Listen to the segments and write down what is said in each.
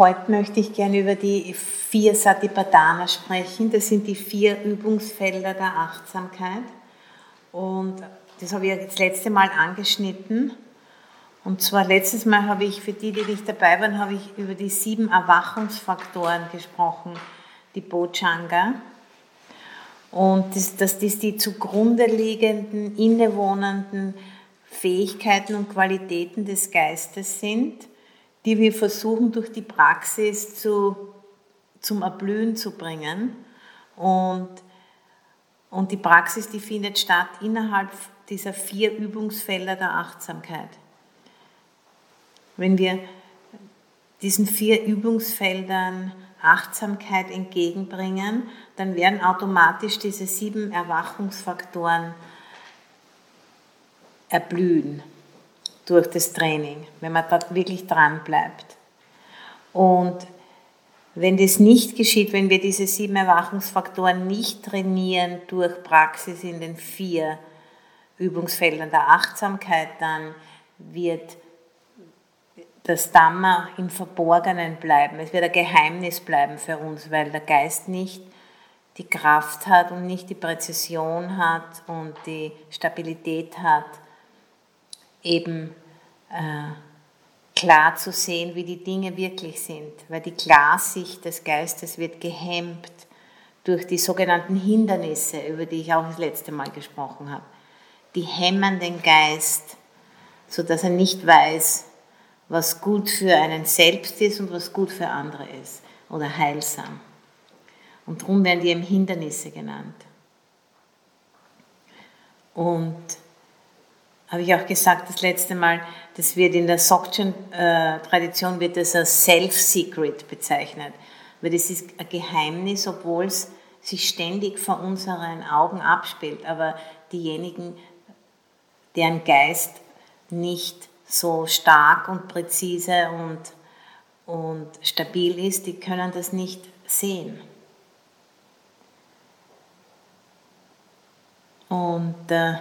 Heute möchte ich gerne über die vier Satipatthana sprechen. Das sind die vier Übungsfelder der Achtsamkeit. Und das habe ich das letzte Mal angeschnitten. Und zwar letztes Mal habe ich, für die, die nicht dabei waren, habe ich über die sieben Erwachungsfaktoren gesprochen, die Bojanga. Und das, dass das die zugrunde liegenden, innewohnenden Fähigkeiten und Qualitäten des Geistes sind, die wir versuchen durch die Praxis zu, zum Erblühen zu bringen. Und, und die Praxis, die findet statt innerhalb dieser vier Übungsfelder der Achtsamkeit. Wenn wir diesen vier Übungsfeldern Achtsamkeit entgegenbringen, dann werden automatisch diese sieben Erwachungsfaktoren erblühen durch das Training, wenn man dort wirklich dran bleibt. Und wenn das nicht geschieht, wenn wir diese sieben Erwachungsfaktoren nicht trainieren durch Praxis in den vier Übungsfeldern der Achtsamkeit, dann wird das Dhamma im Verborgenen bleiben. Es wird ein Geheimnis bleiben für uns, weil der Geist nicht die Kraft hat und nicht die Präzision hat und die Stabilität hat, eben äh, klar zu sehen, wie die Dinge wirklich sind, weil die Klarsicht des Geistes wird gehemmt durch die sogenannten Hindernisse, über die ich auch das letzte Mal gesprochen habe. Die hemmen den Geist, sodass er nicht weiß, was gut für einen selbst ist und was gut für andere ist oder heilsam. Und darum werden die eben Hindernisse genannt. Und habe ich auch gesagt das letzte Mal, das wird in der Dzogchen-Tradition wird das als Self-Secret bezeichnet. Weil das ist ein Geheimnis, obwohl es sich ständig vor unseren Augen abspielt. Aber diejenigen, deren Geist nicht so stark und präzise und, und stabil ist, die können das nicht sehen. Und äh,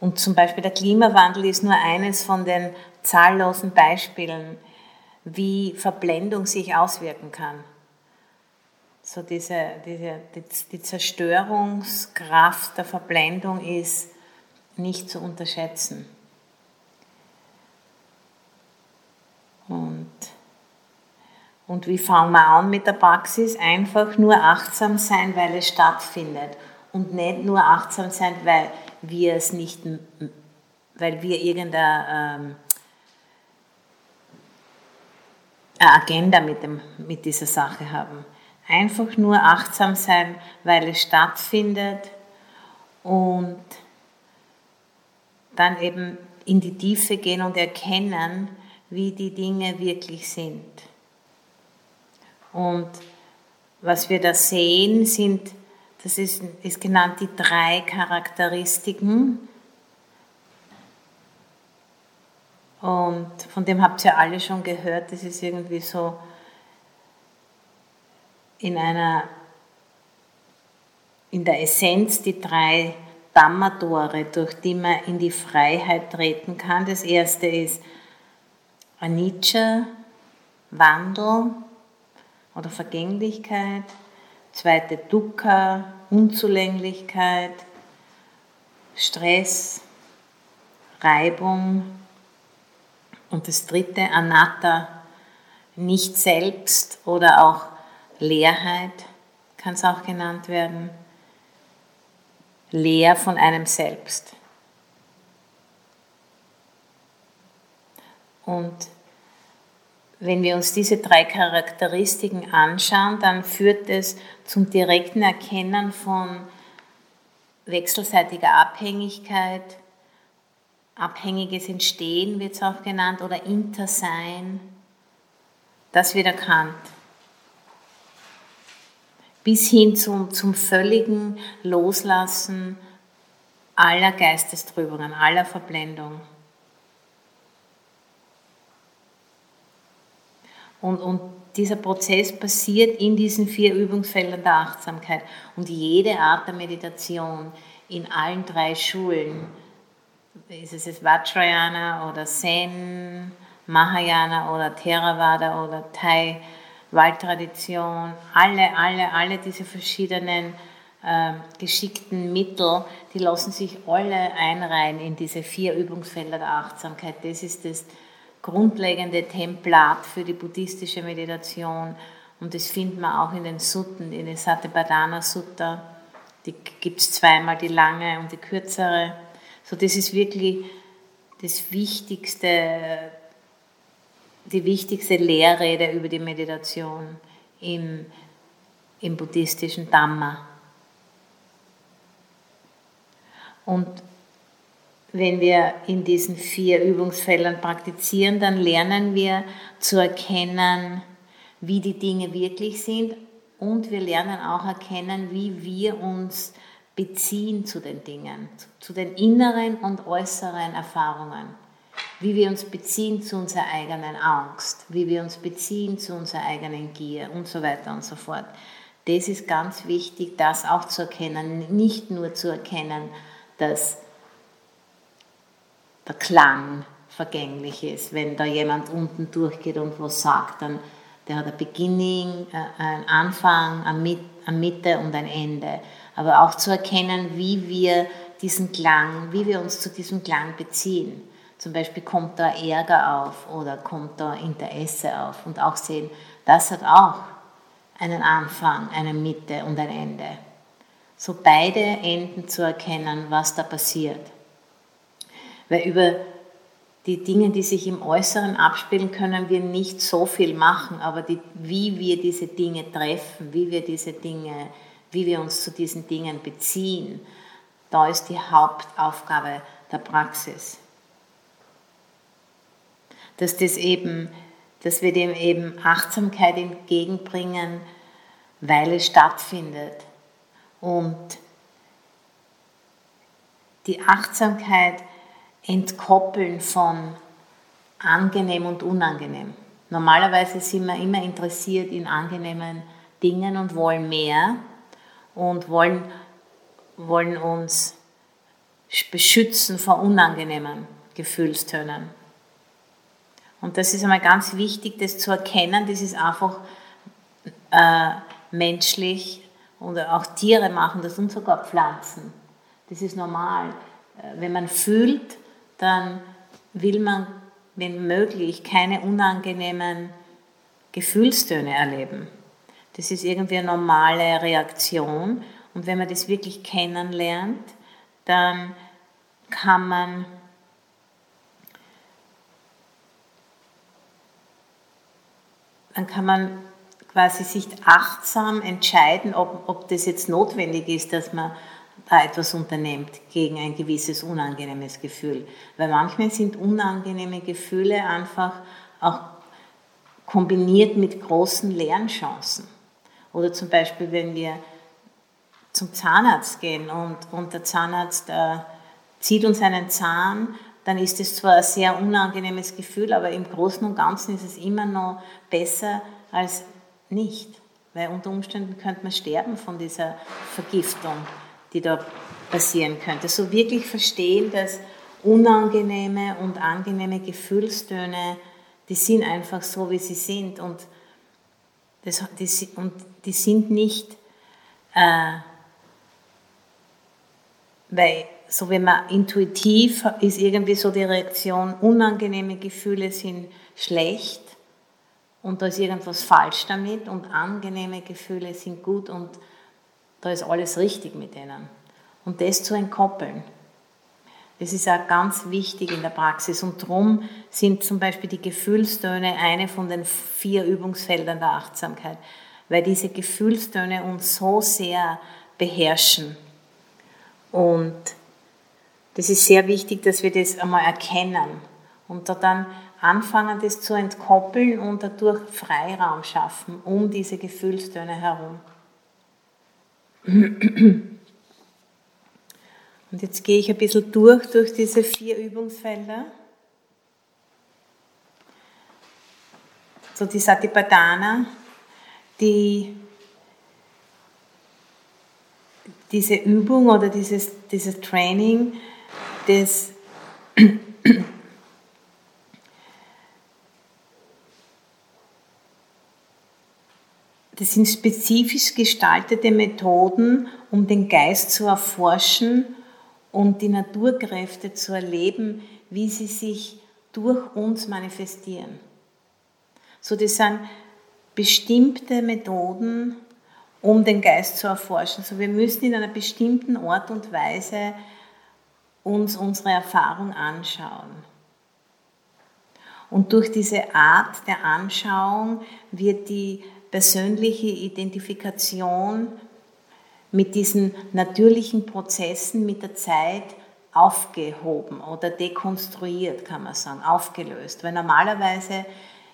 und zum Beispiel der Klimawandel ist nur eines von den zahllosen Beispielen, wie Verblendung sich auswirken kann. So diese, diese, die Zerstörungskraft der Verblendung ist nicht zu unterschätzen. Und, und wie fangen wir an mit der Praxis? Einfach nur achtsam sein, weil es stattfindet. Und nicht nur achtsam sein, weil wir es nicht, weil wir irgendeine ähm, Agenda mit, dem, mit dieser Sache haben. Einfach nur achtsam sein, weil es stattfindet und dann eben in die Tiefe gehen und erkennen, wie die Dinge wirklich sind. Und was wir da sehen, sind das ist, ist genannt die drei Charakteristiken. Und von dem habt ihr alle schon gehört, das ist irgendwie so in einer, in der Essenz die drei Dhammatore, durch die man in die Freiheit treten kann. Das erste ist Anicca, Wandel oder Vergänglichkeit zweite Dukkha, Unzulänglichkeit, Stress, Reibung und das dritte Anatta, nicht selbst oder auch Leerheit kann es auch genannt werden, leer von einem selbst. Und wenn wir uns diese drei Charakteristiken anschauen, dann führt es zum direkten Erkennen von wechselseitiger Abhängigkeit, abhängiges Entstehen wird es auch genannt, oder Intersein. Das wird erkannt. Bis hin zum, zum völligen Loslassen aller Geistestrübungen, aller Verblendung. Und, und dieser Prozess passiert in diesen vier Übungsfeldern der Achtsamkeit. Und jede Art der Meditation in allen drei Schulen, ist es jetzt Vajrayana oder Zen Mahayana oder Theravada oder Thai Waldtradition, alle, alle, alle diese verschiedenen äh, geschickten Mittel, die lassen sich alle einreihen in diese vier Übungsfelder der Achtsamkeit. Das ist das grundlegende Templat für die buddhistische Meditation und das findet man auch in den Sutten, in den Satipatthana Sutta. Die gibt es zweimal, die lange und die kürzere. So, das ist wirklich das wichtigste, die wichtigste Lehrrede über die Meditation im, im buddhistischen Dhamma. Und wenn wir in diesen vier Übungsfeldern praktizieren, dann lernen wir zu erkennen, wie die Dinge wirklich sind und wir lernen auch erkennen, wie wir uns beziehen zu den Dingen, zu den inneren und äußeren Erfahrungen, wie wir uns beziehen zu unserer eigenen Angst, wie wir uns beziehen zu unserer eigenen Gier und so weiter und so fort. Das ist ganz wichtig, das auch zu erkennen, nicht nur zu erkennen, dass der Klang vergänglich ist. Wenn da jemand unten durchgeht und was sagt, dann der hat ein Beginning, äh, ein Anfang, eine Mitte und ein Ende. Aber auch zu erkennen, wie wir diesen Klang, wie wir uns zu diesem Klang beziehen. Zum Beispiel kommt da Ärger auf oder kommt da Interesse auf und auch sehen, das hat auch einen Anfang, eine Mitte und ein Ende so beide Enden zu erkennen, was da passiert. Weil über die Dinge, die sich im Äußeren abspielen, können wir nicht so viel machen, aber die, wie wir diese Dinge treffen, wie wir diese Dinge, wie wir uns zu diesen Dingen beziehen, da ist die Hauptaufgabe der Praxis. Dass das eben, dass wir dem eben Achtsamkeit entgegenbringen, weil es stattfindet und die Achtsamkeit entkoppeln von angenehm und unangenehm. Normalerweise sind wir immer interessiert in angenehmen Dingen und wollen mehr und wollen, wollen uns beschützen vor unangenehmen Gefühlstönen. Und das ist einmal ganz wichtig, das zu erkennen. Das ist einfach äh, menschlich und auch Tiere machen das und sogar Pflanzen. Das ist normal. Äh, wenn man fühlt, dann will man, wenn möglich, keine unangenehmen Gefühlstöne erleben. Das ist irgendwie eine normale Reaktion. Und wenn man das wirklich kennenlernt, dann kann man dann kann man quasi sich achtsam entscheiden, ob, ob das jetzt notwendig ist, dass man da etwas unternimmt gegen ein gewisses unangenehmes Gefühl. Weil manchmal sind unangenehme Gefühle einfach auch kombiniert mit großen Lernchancen. Oder zum Beispiel, wenn wir zum Zahnarzt gehen und, und der Zahnarzt äh, zieht uns einen Zahn, dann ist es zwar ein sehr unangenehmes Gefühl, aber im Großen und Ganzen ist es immer noch besser, als nicht, weil unter Umständen könnte man sterben von dieser Vergiftung, die da passieren könnte. So wirklich verstehen, dass unangenehme und angenehme Gefühlstöne, die sind einfach so, wie sie sind und, das, die, und die sind nicht, äh, weil so wenn man intuitiv ist irgendwie so die Reaktion, unangenehme Gefühle sind schlecht und da ist irgendwas falsch damit und angenehme Gefühle sind gut und da ist alles richtig mit denen. Und das zu entkoppeln, das ist auch ganz wichtig in der Praxis und darum sind zum Beispiel die Gefühlstöne eine von den vier Übungsfeldern der Achtsamkeit, weil diese Gefühlstöne uns so sehr beherrschen und das ist sehr wichtig, dass wir das einmal erkennen und da dann anfangen, das zu entkoppeln und dadurch Freiraum schaffen um diese Gefühlstöne herum. Und jetzt gehe ich ein bisschen durch, durch diese vier Übungsfelder. So die Satipatthana, die, diese Übung oder dieses, dieses Training, das das sind spezifisch gestaltete Methoden, um den Geist zu erforschen und die Naturkräfte zu erleben, wie sie sich durch uns manifestieren. So, das sind bestimmte Methoden, um den Geist zu erforschen. So, wir müssen in einer bestimmten Art und Weise uns unsere Erfahrung anschauen. Und durch diese Art der Anschauung wird die persönliche Identifikation mit diesen natürlichen Prozessen mit der Zeit aufgehoben oder dekonstruiert, kann man sagen, aufgelöst. Weil normalerweise,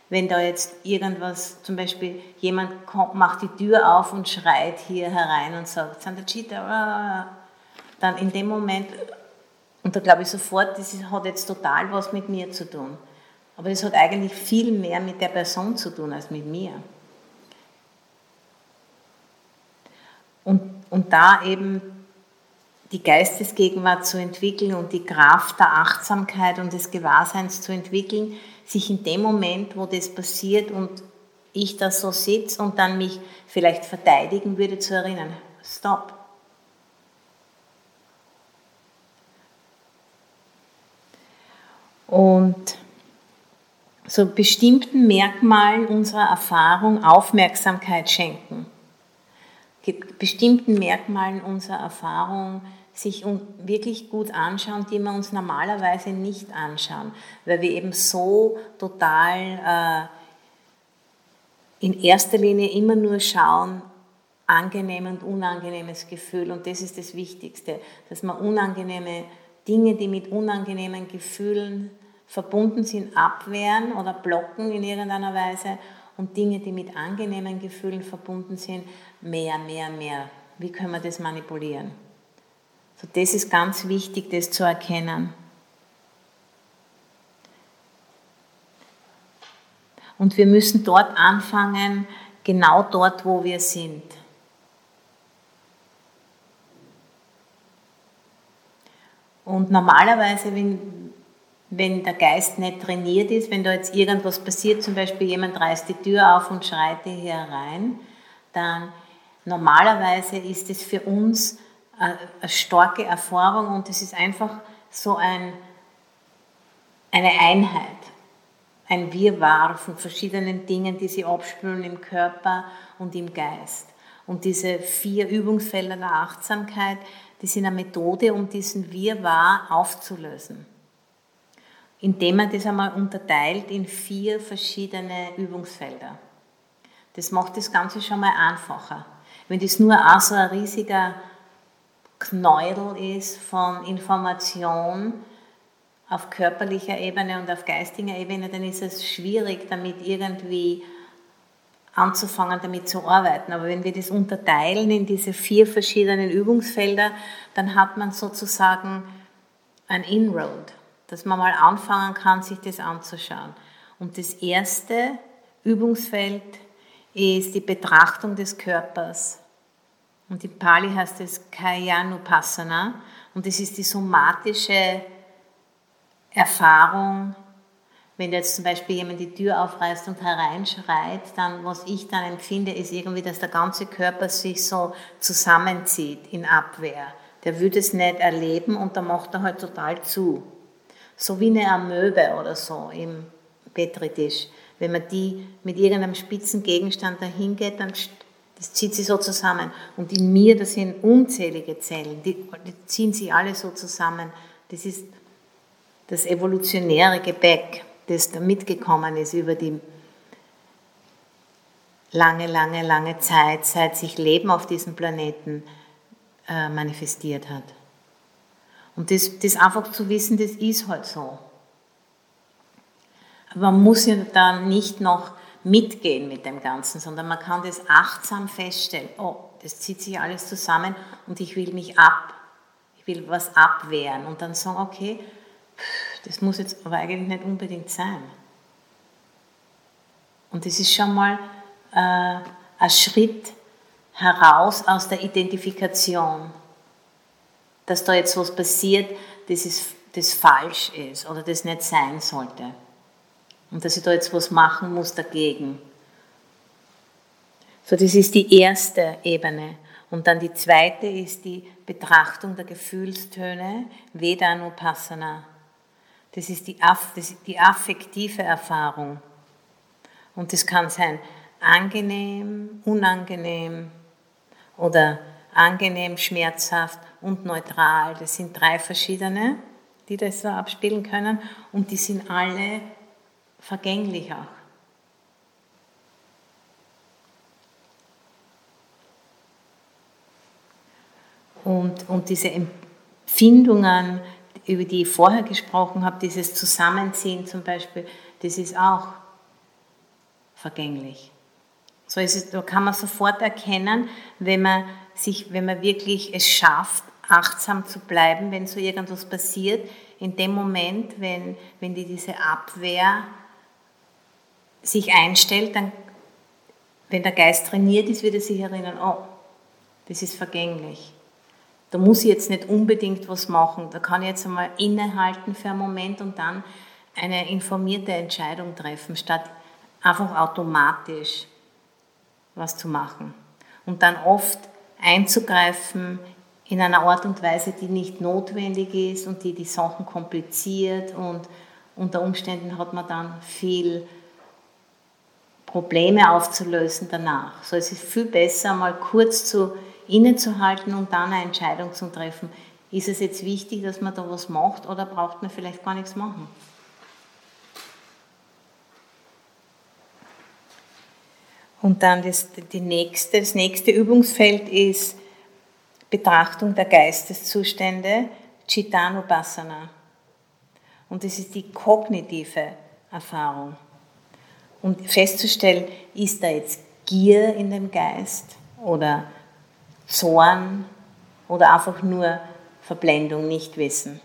wenn da jetzt irgendwas, zum Beispiel jemand kommt, macht die Tür auf und schreit hier herein und sagt, Sandachita, dann in dem Moment, und da glaube ich sofort, das hat jetzt total was mit mir zu tun. Aber es hat eigentlich viel mehr mit der Person zu tun als mit mir. Und, da eben die Geistesgegenwart zu entwickeln und die Kraft der Achtsamkeit und des Gewahrseins zu entwickeln, sich in dem Moment, wo das passiert und ich da so sitze und dann mich vielleicht verteidigen würde, zu erinnern, stopp. Und so bestimmten Merkmalen unserer Erfahrung Aufmerksamkeit schenken bestimmten Merkmalen unserer Erfahrung sich wirklich gut anschauen, die wir uns normalerweise nicht anschauen, weil wir eben so total äh, in erster Linie immer nur schauen, angenehm und unangenehmes Gefühl. Und das ist das Wichtigste, dass man unangenehme Dinge, die mit unangenehmen Gefühlen verbunden sind, abwehren oder blocken in irgendeiner Weise und Dinge, die mit angenehmen Gefühlen verbunden sind, mehr, mehr, mehr. Wie können wir das manipulieren? So, das ist ganz wichtig, das zu erkennen. Und wir müssen dort anfangen, genau dort, wo wir sind. Und normalerweise, wenn, wenn der Geist nicht trainiert ist, wenn da jetzt irgendwas passiert, zum Beispiel jemand reißt die Tür auf und schreit hier herein, dann normalerweise ist es für uns eine starke Erfahrung und es ist einfach so ein, eine Einheit, ein Wirrwarr von verschiedenen Dingen, die sie abspülen im Körper und im Geist. Und diese vier Übungsfelder der Achtsamkeit, die sind eine Methode, um diesen Wirrwarr aufzulösen indem man das einmal unterteilt in vier verschiedene Übungsfelder. Das macht das Ganze schon mal einfacher. Wenn das nur auch so ein riesiger Knäudel ist von Information auf körperlicher Ebene und auf geistiger Ebene, dann ist es schwierig, damit irgendwie anzufangen, damit zu arbeiten. Aber wenn wir das unterteilen in diese vier verschiedenen Übungsfelder, dann hat man sozusagen ein Inroad dass man mal anfangen kann, sich das anzuschauen. Und das erste Übungsfeld ist die Betrachtung des Körpers. Und in Pali heißt es Kayanupassana. Und das ist die somatische Erfahrung, wenn jetzt zum Beispiel jemand die Tür aufreißt und hereinschreit, dann was ich dann empfinde, ist irgendwie, dass der ganze Körper sich so zusammenzieht in Abwehr. Der würde es nicht erleben und da macht er halt total zu so wie eine Amöbe oder so im Petritisch. Wenn man die mit irgendeinem spitzen Gegenstand dahin geht, dann das zieht sie so zusammen. Und in mir, das sind unzählige Zellen, die, die ziehen sie alle so zusammen. Das ist das evolutionäre Gebäck, das da mitgekommen ist über die lange, lange, lange Zeit, seit sich Leben auf diesem Planeten äh, manifestiert hat. Und das, das einfach zu wissen, das ist halt so. Aber man muss ja dann nicht noch mitgehen mit dem Ganzen, sondern man kann das achtsam feststellen. Oh, das zieht sich alles zusammen und ich will mich ab. Ich will was abwehren und dann sagen, okay, das muss jetzt aber eigentlich nicht unbedingt sein. Und das ist schon mal äh, ein Schritt heraus aus der Identifikation dass da jetzt was passiert, das, ist, das falsch ist oder das nicht sein sollte. Und dass ich da jetzt was machen muss dagegen. So, das ist die erste Ebene. Und dann die zweite ist die Betrachtung der Gefühlstöne, Vedanupassana. Das ist die, das ist die affektive Erfahrung. Und das kann sein angenehm, unangenehm oder angenehm, schmerzhaft und neutral. Das sind drei verschiedene, die das so abspielen können und die sind alle vergänglich auch. Und, und diese Empfindungen, über die ich vorher gesprochen habe, dieses Zusammenziehen zum Beispiel, das ist auch vergänglich. So ist es, da kann man sofort erkennen, wenn man, sich, wenn man wirklich es schafft, achtsam zu bleiben, wenn so irgendwas passiert, in dem Moment, wenn, wenn die, diese Abwehr sich einstellt, dann, wenn der Geist trainiert ist, wird er sich erinnern, oh, das ist vergänglich. Da muss ich jetzt nicht unbedingt was machen. Da kann ich jetzt einmal innehalten für einen Moment und dann eine informierte Entscheidung treffen, statt einfach automatisch was zu machen. Und dann oft einzugreifen in einer Art und Weise, die nicht notwendig ist und die die Sachen kompliziert und unter Umständen hat man dann viel Probleme aufzulösen danach. So es ist viel besser, mal kurz zu innezuhalten und dann eine Entscheidung zu treffen. Ist es jetzt wichtig, dass man da was macht oder braucht man vielleicht gar nichts machen? Und dann das, die nächste, das nächste Übungsfeld ist Betrachtung der Geisteszustände, Chittanupassana. Und das ist die kognitive Erfahrung. Und festzustellen, ist da jetzt Gier in dem Geist oder Zorn oder einfach nur Verblendung, Nichtwissen.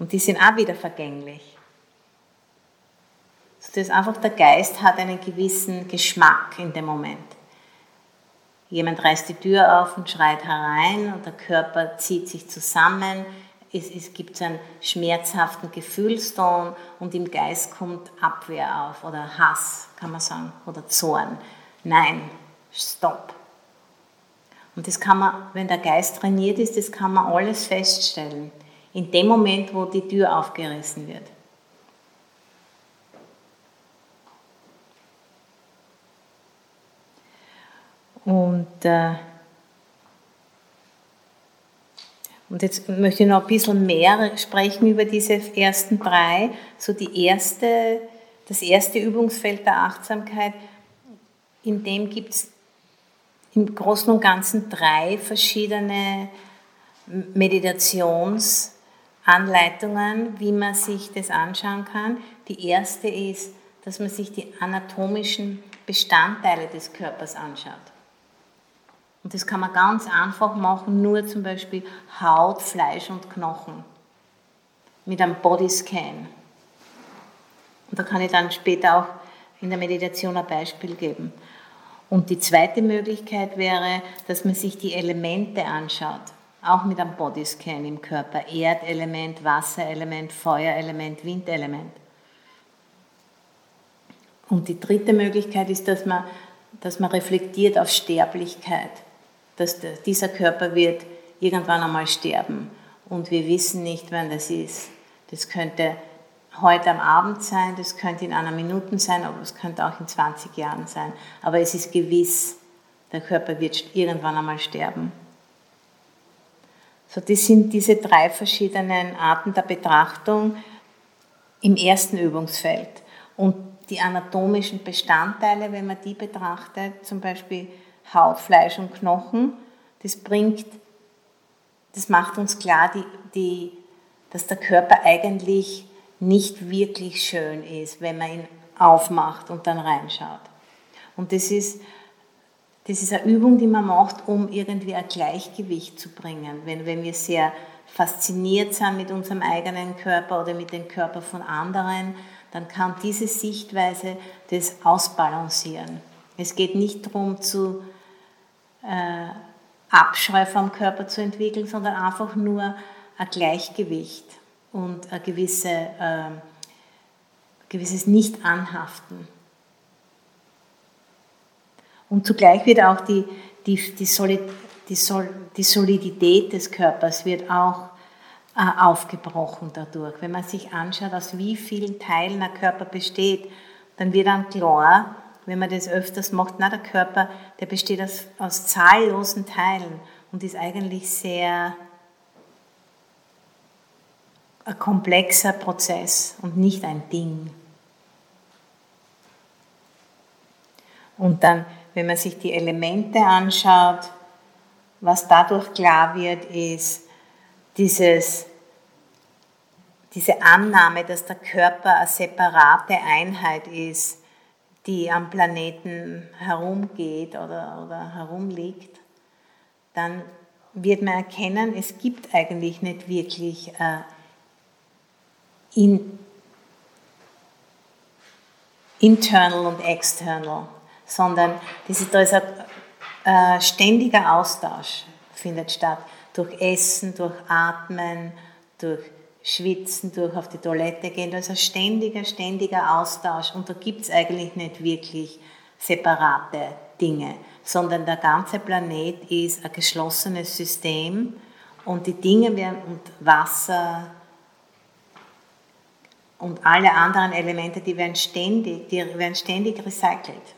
Und die sind auch wieder vergänglich. Das ist einfach, der Geist hat einen gewissen Geschmack in dem Moment. Jemand reißt die Tür auf und schreit herein und der Körper zieht sich zusammen. Es, es gibt so einen schmerzhaften Gefühlston und im Geist kommt Abwehr auf oder Hass, kann man sagen, oder Zorn. Nein, stopp. Und das kann man, wenn der Geist trainiert ist, das kann man alles feststellen. In dem Moment, wo die Tür aufgerissen wird. Und, äh, und jetzt möchte ich noch ein bisschen mehr sprechen über diese ersten drei. So die erste, das erste Übungsfeld der Achtsamkeit, in dem gibt es im Großen und Ganzen drei verschiedene Meditationsanleitungen, wie man sich das anschauen kann. Die erste ist, dass man sich die anatomischen Bestandteile des Körpers anschaut. Und das kann man ganz einfach machen, nur zum Beispiel Haut, Fleisch und Knochen mit einem Bodyscan. Und da kann ich dann später auch in der Meditation ein Beispiel geben. Und die zweite Möglichkeit wäre, dass man sich die Elemente anschaut, auch mit einem Bodyscan im Körper. Erdelement, Wasserelement, Feuerelement, Windelement. Und die dritte Möglichkeit ist, dass man, dass man reflektiert auf Sterblichkeit. Dass dieser Körper wird irgendwann einmal sterben. Und wir wissen nicht, wann das ist. Das könnte heute am Abend sein, das könnte in einer Minute sein, aber es könnte auch in 20 Jahren sein. Aber es ist gewiss, der Körper wird irgendwann einmal sterben. So, das sind diese drei verschiedenen Arten der Betrachtung im ersten Übungsfeld. Und die anatomischen Bestandteile, wenn man die betrachtet, zum Beispiel Haut, Fleisch und Knochen, das bringt, das macht uns klar, die, die, dass der Körper eigentlich nicht wirklich schön ist, wenn man ihn aufmacht und dann reinschaut. Und das ist, das ist eine Übung, die man macht, um irgendwie ein Gleichgewicht zu bringen. Wenn, wenn wir sehr fasziniert sind mit unserem eigenen Körper oder mit dem Körper von anderen, dann kann diese Sichtweise das ausbalancieren. Es geht nicht darum, zu äh, Abscheu vom Körper zu entwickeln, sondern einfach nur ein Gleichgewicht und ein gewisse, äh, gewisses Nicht-Anhaften. Und zugleich wird auch die, die, die, Solid, die, Sol, die Solidität des Körpers wird auch äh, aufgebrochen dadurch. Wenn man sich anschaut, aus wie vielen Teilen der Körper besteht, dann wird dann klar, wenn man das öfters macht, na, der Körper, der besteht aus, aus zahllosen Teilen und ist eigentlich sehr ein komplexer Prozess und nicht ein Ding. Und dann, wenn man sich die Elemente anschaut, was dadurch klar wird, ist dieses, diese Annahme, dass der Körper eine separate Einheit ist, die am Planeten herumgeht oder, oder herumliegt, dann wird man erkennen, es gibt eigentlich nicht wirklich äh, in, internal und external sondern das ist, da ist ein äh, ständiger Austausch findet statt. Durch Essen, durch Atmen, durch Schwitzen, durch auf die Toilette gehen. Da ist ein ständiger, ständiger Austausch und da gibt es eigentlich nicht wirklich separate Dinge, sondern der ganze Planet ist ein geschlossenes System und die Dinge werden und Wasser und alle anderen Elemente, die werden ständig, die werden ständig recycelt.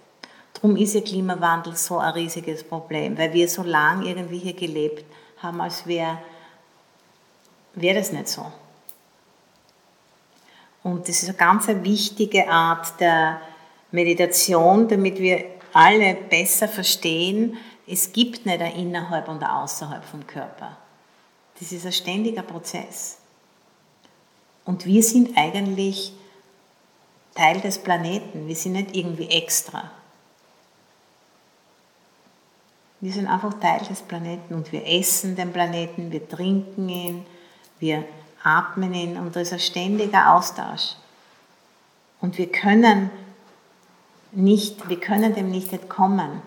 Darum ist der Klimawandel so ein riesiges Problem, weil wir so lange irgendwie hier gelebt haben, als wäre wär das nicht so. Und das ist eine ganz wichtige Art der Meditation, damit wir alle besser verstehen, es gibt nicht ein innerhalb und ein außerhalb vom Körper. Das ist ein ständiger Prozess. Und wir sind eigentlich Teil des Planeten, wir sind nicht irgendwie extra. Wir sind einfach Teil des Planeten und wir essen den Planeten, wir trinken ihn, wir atmen ihn und da ist ein ständiger Austausch. Und wir können nicht, wir können dem nicht entkommen.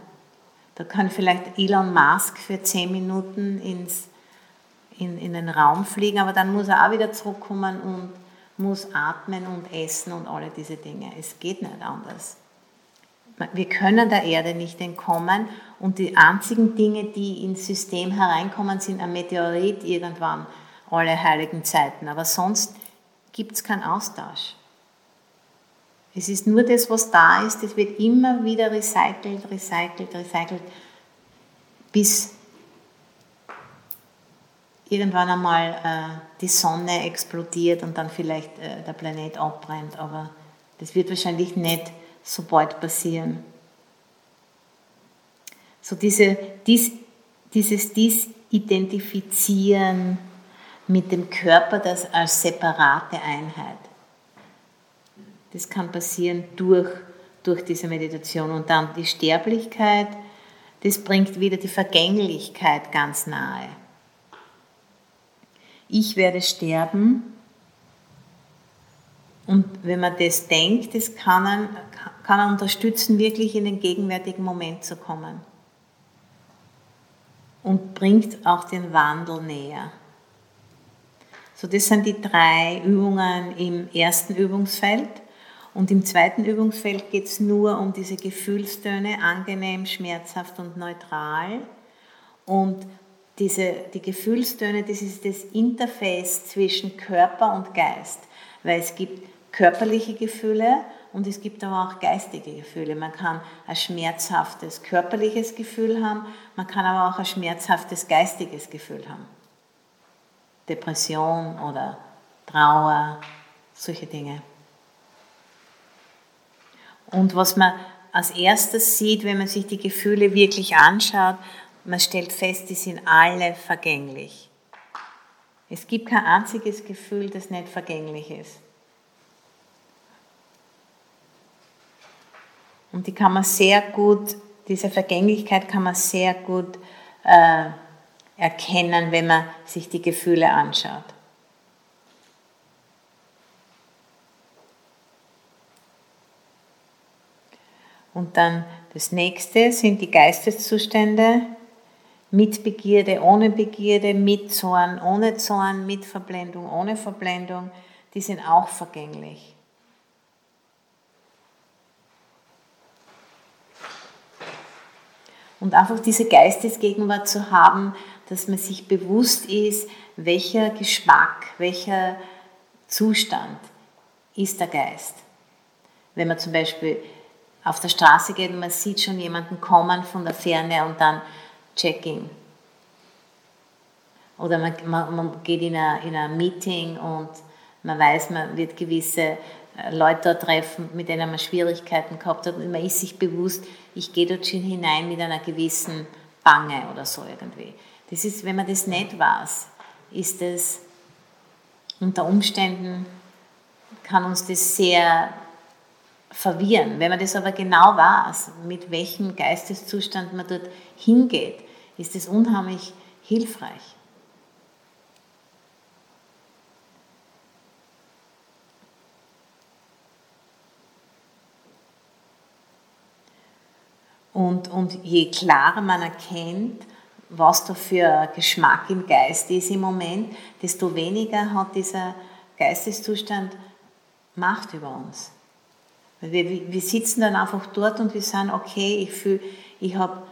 Da kann vielleicht Elon Musk für zehn Minuten ins, in, in den Raum fliegen, aber dann muss er auch wieder zurückkommen und muss atmen und essen und alle diese Dinge. Es geht nicht anders. Wir können der Erde nicht entkommen und die einzigen Dinge, die ins System hereinkommen, sind ein Meteorit irgendwann, alle heiligen Zeiten. Aber sonst gibt es keinen Austausch. Es ist nur das, was da ist, das wird immer wieder recycelt, recycelt, recycelt, bis irgendwann einmal äh, die Sonne explodiert und dann vielleicht äh, der Planet abbrennt. Aber das wird wahrscheinlich nicht so bald passieren. So diese, dies, dieses Disidentifizieren mit dem Körper das als separate Einheit. Das kann passieren durch, durch diese Meditation. Und dann die Sterblichkeit, das bringt wieder die Vergänglichkeit ganz nahe. Ich werde sterben. Und wenn man das denkt, das kann, einen, kann er unterstützen, wirklich in den gegenwärtigen Moment zu kommen. Und bringt auch den Wandel näher. So, das sind die drei Übungen im ersten Übungsfeld. Und im zweiten Übungsfeld geht es nur um diese Gefühlstöne, angenehm, schmerzhaft und neutral. Und diese, die Gefühlstöne, das ist das Interface zwischen Körper und Geist, weil es gibt körperliche Gefühle und es gibt aber auch geistige Gefühle. Man kann ein schmerzhaftes körperliches Gefühl haben, man kann aber auch ein schmerzhaftes geistiges Gefühl haben. Depression oder Trauer, solche Dinge. Und was man als erstes sieht, wenn man sich die Gefühle wirklich anschaut, man stellt fest, die sind alle vergänglich. Es gibt kein einziges Gefühl, das nicht vergänglich ist. Und die kann man sehr gut, diese Vergänglichkeit kann man sehr gut äh, erkennen, wenn man sich die Gefühle anschaut. Und dann das nächste sind die Geisteszustände mit Begierde, ohne Begierde, mit Zorn, ohne Zorn, mit Verblendung, ohne Verblendung. Die sind auch vergänglich. Und einfach diese Geistesgegenwart zu haben, dass man sich bewusst ist, welcher Geschmack, welcher Zustand ist der Geist. Wenn man zum Beispiel auf der Straße geht und man sieht schon jemanden kommen von der Ferne und dann Checking. Oder man, man, man geht in ein, in ein Meeting und man weiß, man wird gewisse äh, Leute treffen, mit denen man Schwierigkeiten gehabt hat und man ist sich bewusst, ich gehe dort schon hinein mit einer gewissen Bange oder so irgendwie. Das ist, wenn man das nicht weiß, ist es unter Umständen, kann uns das sehr verwirren. Wenn man das aber genau weiß, mit welchem Geisteszustand man dort hingeht, ist es unheimlich hilfreich. Und, und je klarer man erkennt, was da für Geschmack im Geist ist im Moment, desto weniger hat dieser Geisteszustand Macht über uns. Wir, wir sitzen dann einfach dort und wir sagen, okay, ich fühle, ich habe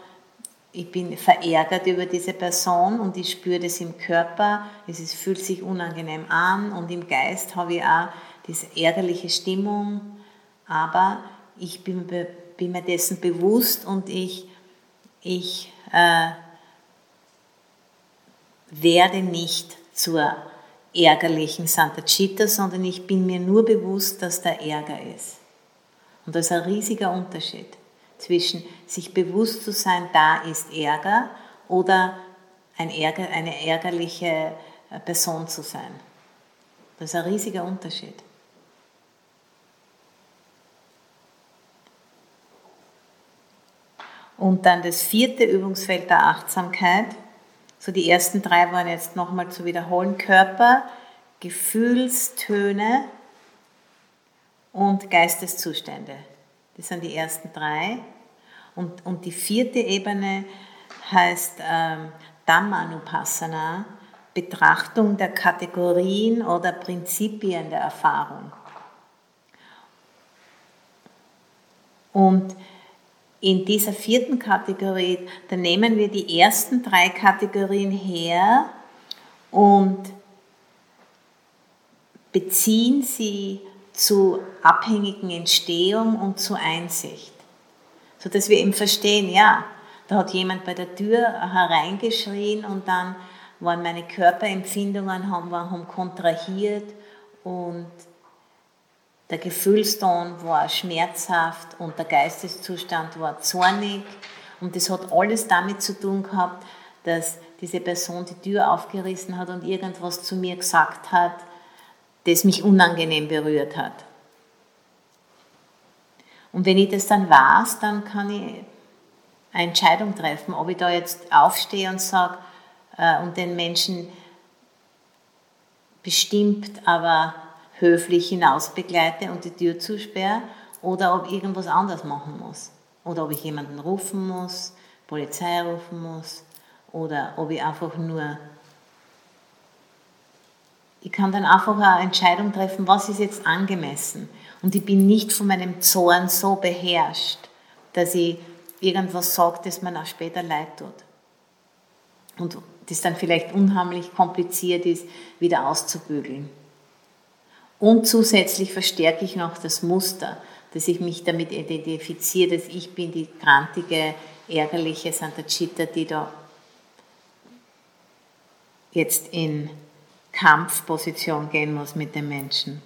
ich bin verärgert über diese Person und ich spüre das im Körper, es ist, fühlt sich unangenehm an und im Geist habe ich auch diese ärgerliche Stimmung, aber ich bin, bin mir dessen bewusst und ich, ich äh, werde nicht zur ärgerlichen Santa Citta, sondern ich bin mir nur bewusst, dass da Ärger ist. Und das ist ein riesiger Unterschied zwischen sich bewusst zu sein, da ist Ärger oder ein Ärger, eine ärgerliche äh, Person zu sein. Das ist ein riesiger Unterschied. Und dann das vierte Übungsfeld der Achtsamkeit. So die ersten drei waren jetzt nochmal zu wiederholen. Körper, Gefühlstöne, und Geisteszustände. Das sind die ersten drei. Und, und die vierte Ebene heißt ähm, Dhammanupassana, Betrachtung der Kategorien oder Prinzipien der Erfahrung. Und in dieser vierten Kategorie, da nehmen wir die ersten drei Kategorien her und beziehen sie zu abhängigen Entstehung und zu Einsicht. So dass wir eben verstehen, ja, da hat jemand bei der Tür hereingeschrien und dann waren meine Körperempfindungen haben, haben kontrahiert und der Gefühlston war schmerzhaft und der Geisteszustand war zornig und das hat alles damit zu tun gehabt, dass diese Person die Tür aufgerissen hat und irgendwas zu mir gesagt hat, das mich unangenehm berührt hat. Und wenn ich das dann weiß, dann kann ich eine Entscheidung treffen, ob ich da jetzt aufstehe und sage äh, und den Menschen bestimmt, aber höflich hinaus begleite und die Tür zusperre oder ob ich irgendwas anderes machen muss. Oder ob ich jemanden rufen muss, Polizei rufen muss oder ob ich einfach nur ich kann dann einfach eine Entscheidung treffen, was ist jetzt angemessen. Und ich bin nicht von meinem Zorn so beherrscht, dass ich irgendwas sage, das mir auch später leid tut. Und das dann vielleicht unheimlich kompliziert ist, wieder auszubügeln. Und zusätzlich verstärke ich noch das Muster, dass ich mich damit identifiziere, dass ich bin die grantige, ärgerliche Santa Citta, die da jetzt in Kampfposition gehen muss mit dem Menschen,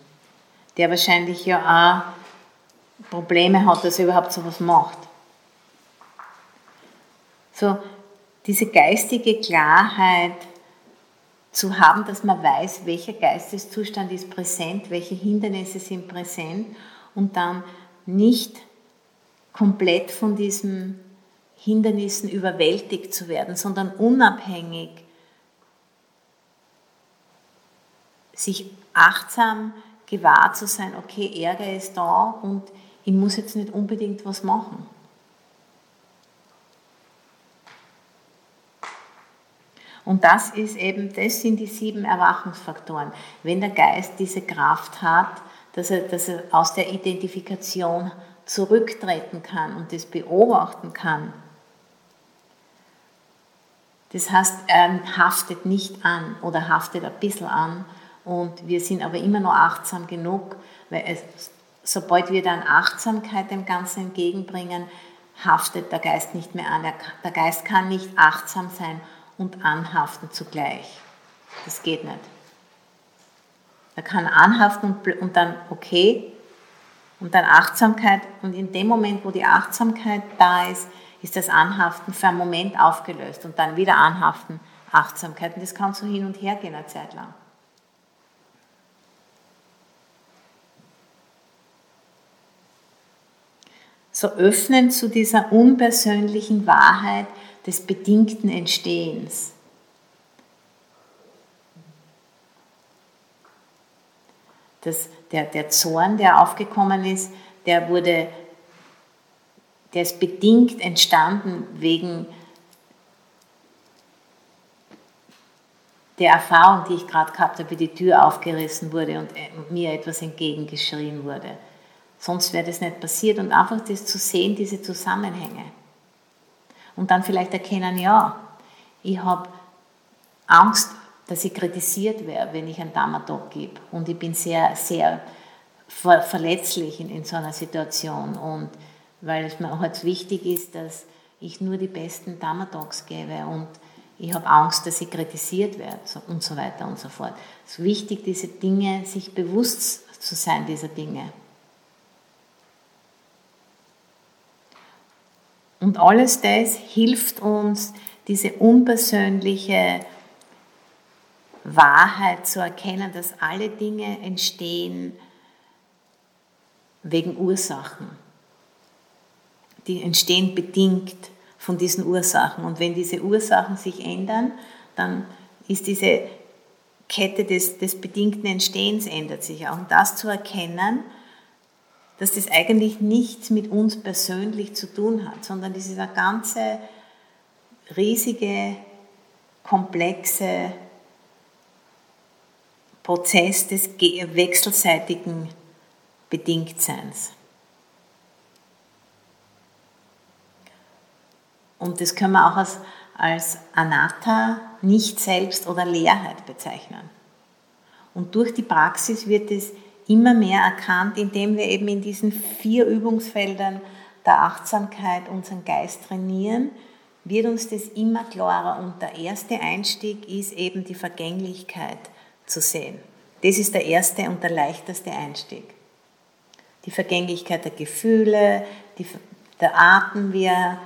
der wahrscheinlich ja auch Probleme hat, dass er überhaupt so was macht. So, diese geistige Klarheit zu haben, dass man weiß, welcher Geisteszustand ist präsent, welche Hindernisse sind präsent und dann nicht komplett von diesen Hindernissen überwältigt zu werden, sondern unabhängig sich achtsam gewahr zu sein, okay, Ärger ist da und ich muss jetzt nicht unbedingt was machen. Und das ist eben, das sind die sieben Erwachungsfaktoren. Wenn der Geist diese Kraft hat, dass er, dass er aus der Identifikation zurücktreten kann und das beobachten kann, Das heißt, er haftet nicht an oder haftet ein bisschen an und wir sind aber immer noch achtsam genug, weil es, sobald wir dann Achtsamkeit dem Ganzen entgegenbringen, haftet der Geist nicht mehr an. Der Geist kann nicht achtsam sein und anhaften zugleich. Das geht nicht. Er kann anhaften und, und dann okay und dann Achtsamkeit und in dem Moment, wo die Achtsamkeit da ist, ist das Anhaften für einen Moment aufgelöst und dann wieder Anhaften, Achtsamkeit und das kann so hin und her gehen eine Zeit lang. So öffnen zu dieser unpersönlichen Wahrheit des bedingten Entstehens. Das, der, der Zorn, der aufgekommen ist, der wurde, der ist bedingt entstanden wegen der Erfahrung, die ich gerade gehabt habe, wie die Tür aufgerissen wurde und äh, mir etwas entgegengeschrien wurde. Sonst wäre das nicht passiert und einfach das zu sehen, diese Zusammenhänge. Und dann vielleicht erkennen, ja, ich habe Angst dass ich kritisiert werde, wenn ich einen Dharma-Talk gebe. Und ich bin sehr, sehr ver verletzlich in, in so einer Situation. Und weil es mir halt wichtig ist, dass ich nur die besten Dharma-Talks gebe und ich habe Angst, dass ich kritisiert werde und so weiter und so fort. Es ist wichtig, diese Dinge, sich bewusst zu sein, dieser Dinge. Und alles das hilft uns, diese unpersönliche Wahrheit zu erkennen, dass alle Dinge entstehen wegen Ursachen. Die entstehen bedingt von diesen Ursachen. Und wenn diese Ursachen sich ändern, dann ist diese Kette des, des bedingten Entstehens ändert sich auch. Und das zu erkennen, dass das eigentlich nichts mit uns persönlich zu tun hat, sondern dieser ganze riesige, komplexe Prozess des wechselseitigen Bedingtseins. Und das können wir auch als, als Anatta, nicht selbst oder Leerheit bezeichnen. Und durch die Praxis wird es immer mehr erkannt, indem wir eben in diesen vier Übungsfeldern der Achtsamkeit unseren Geist trainieren, wird uns das immer klarer. Und der erste Einstieg ist eben die Vergänglichkeit zu sehen. Das ist der erste und der leichteste Einstieg. Die Vergänglichkeit der Gefühle, die, der Atem, wie er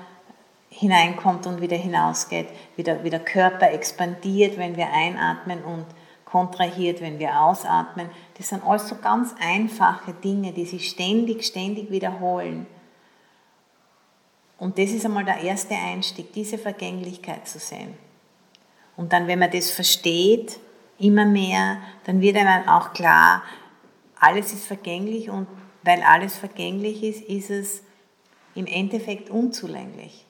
hineinkommt und wieder hinausgeht, wie der, wie der Körper expandiert, wenn wir einatmen und kontrahiert, wenn wir ausatmen. Das sind alles so ganz einfache Dinge, die sich ständig, ständig wiederholen. Und das ist einmal der erste Einstieg, diese Vergänglichkeit zu sehen. Und dann, wenn man das versteht, immer mehr, dann wird einem auch klar, alles ist vergänglich und weil alles vergänglich ist, ist es im Endeffekt unzulänglich.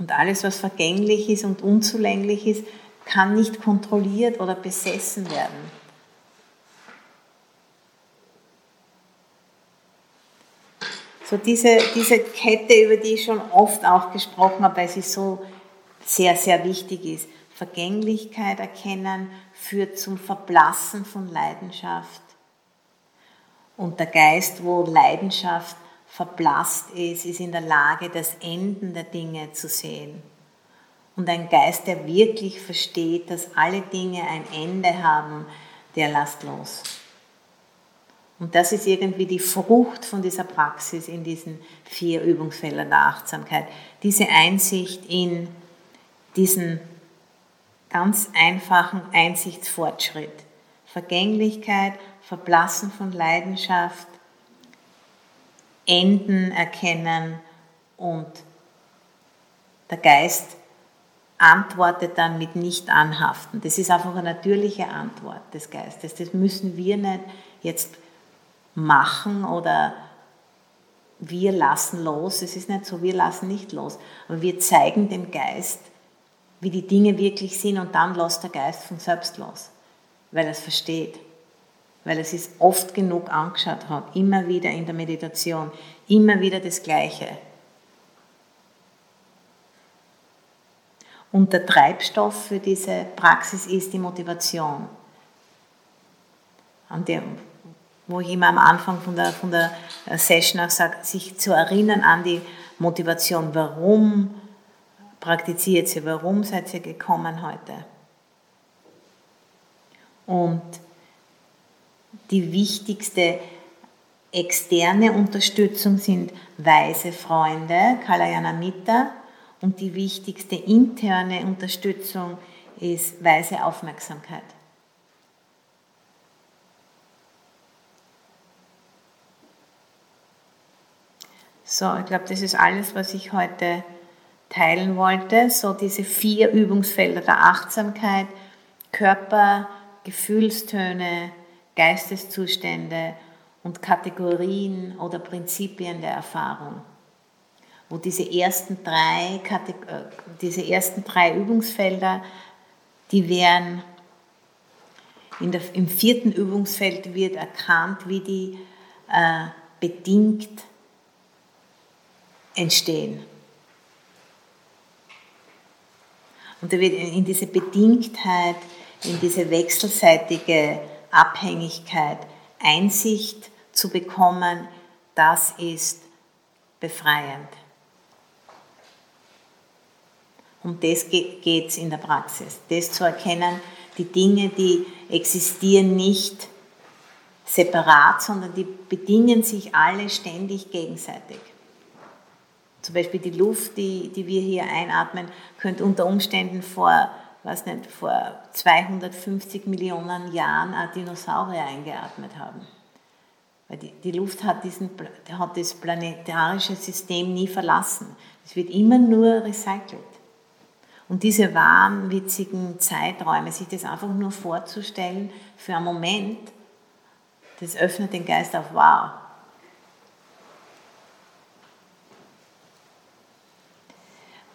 Und alles, was vergänglich ist und unzulänglich ist, kann nicht kontrolliert oder besessen werden. So diese, diese Kette, über die ich schon oft auch gesprochen habe, weil sie so sehr, sehr wichtig ist. Vergänglichkeit erkennen führt zum Verblassen von Leidenschaft. Und der Geist, wo Leidenschaft verblasst ist, ist in der Lage, das Enden der Dinge zu sehen. Und ein Geist, der wirklich versteht, dass alle Dinge ein Ende haben, der lasst los. Und das ist irgendwie die Frucht von dieser Praxis in diesen vier Übungsfeldern der Achtsamkeit. Diese Einsicht in diesen ganz einfachen Einsichtsfortschritt. Vergänglichkeit, Verblassen von Leidenschaft, Enden erkennen und der Geist antwortet dann mit Nicht-Anhaften. Das ist einfach eine natürliche Antwort des Geistes. Das müssen wir nicht jetzt machen oder wir lassen los. Es ist nicht so, wir lassen nicht los. Aber wir zeigen dem Geist, wie die Dinge wirklich sind und dann lässt der Geist von selbst los, weil er es versteht, weil es oft genug angeschaut hat, immer wieder in der Meditation, immer wieder das Gleiche. Und der Treibstoff für diese Praxis ist die Motivation. An der, wo ich immer am Anfang von der, von der Session auch sage, sich zu erinnern an die Motivation. Warum praktiziert ihr? Warum seid ihr gekommen heute? Und die wichtigste externe Unterstützung sind weise Freunde, Kalayanamita, und die wichtigste interne Unterstützung ist weise Aufmerksamkeit. So, ich glaube, das ist alles, was ich heute teilen wollte. So diese vier Übungsfelder der Achtsamkeit, Körper, Gefühlstöne, Geisteszustände und Kategorien oder Prinzipien der Erfahrung. Wo diese ersten drei, äh, diese ersten drei Übungsfelder, die werden der, im vierten Übungsfeld wird erkannt, wie die äh, bedingt entstehen. Und da wird in diese Bedingtheit, in diese wechselseitige Abhängigkeit Einsicht zu bekommen, das ist befreiend. Um das geht es in der Praxis. Das zu erkennen, die Dinge, die existieren nicht separat, sondern die bedingen sich alle ständig gegenseitig. Zum Beispiel die Luft, die, die wir hier einatmen, könnte unter Umständen vor, was nicht, vor 250 Millionen Jahren Dinosaurier eingeatmet haben. Weil die, die Luft hat, diesen, hat das planetarische System nie verlassen. Es wird immer nur recycelt. Und diese wahnwitzigen Zeiträume, sich das einfach nur vorzustellen für einen Moment, das öffnet den Geist auf Wow.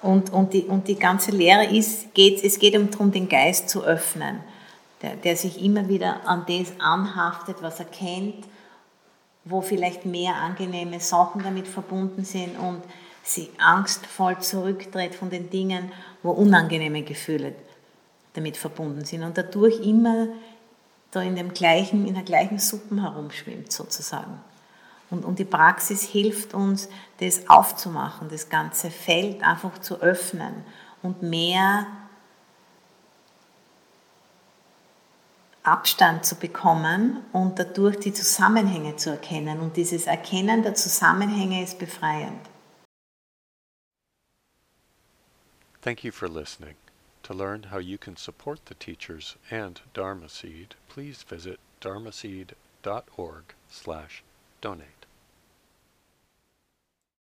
Und, und, die, und die ganze Lehre ist, geht, es geht darum, den Geist zu öffnen, der, der sich immer wieder an das anhaftet, was er kennt, wo vielleicht mehr angenehme Sachen damit verbunden sind und sie angstvoll zurücktritt von den Dingen, wo unangenehme Gefühle damit verbunden sind und dadurch immer da in, dem gleichen, in der gleichen Suppen herumschwimmt sozusagen. Und, und die Praxis hilft uns, das aufzumachen, das ganze Feld einfach zu öffnen und mehr Abstand zu bekommen und dadurch die Zusammenhänge zu erkennen. Und dieses Erkennen der Zusammenhänge ist befreiend. Thank you for listening. To learn how you can support the teachers and Dharma Seed, please visit dharmaseed.org slash donate.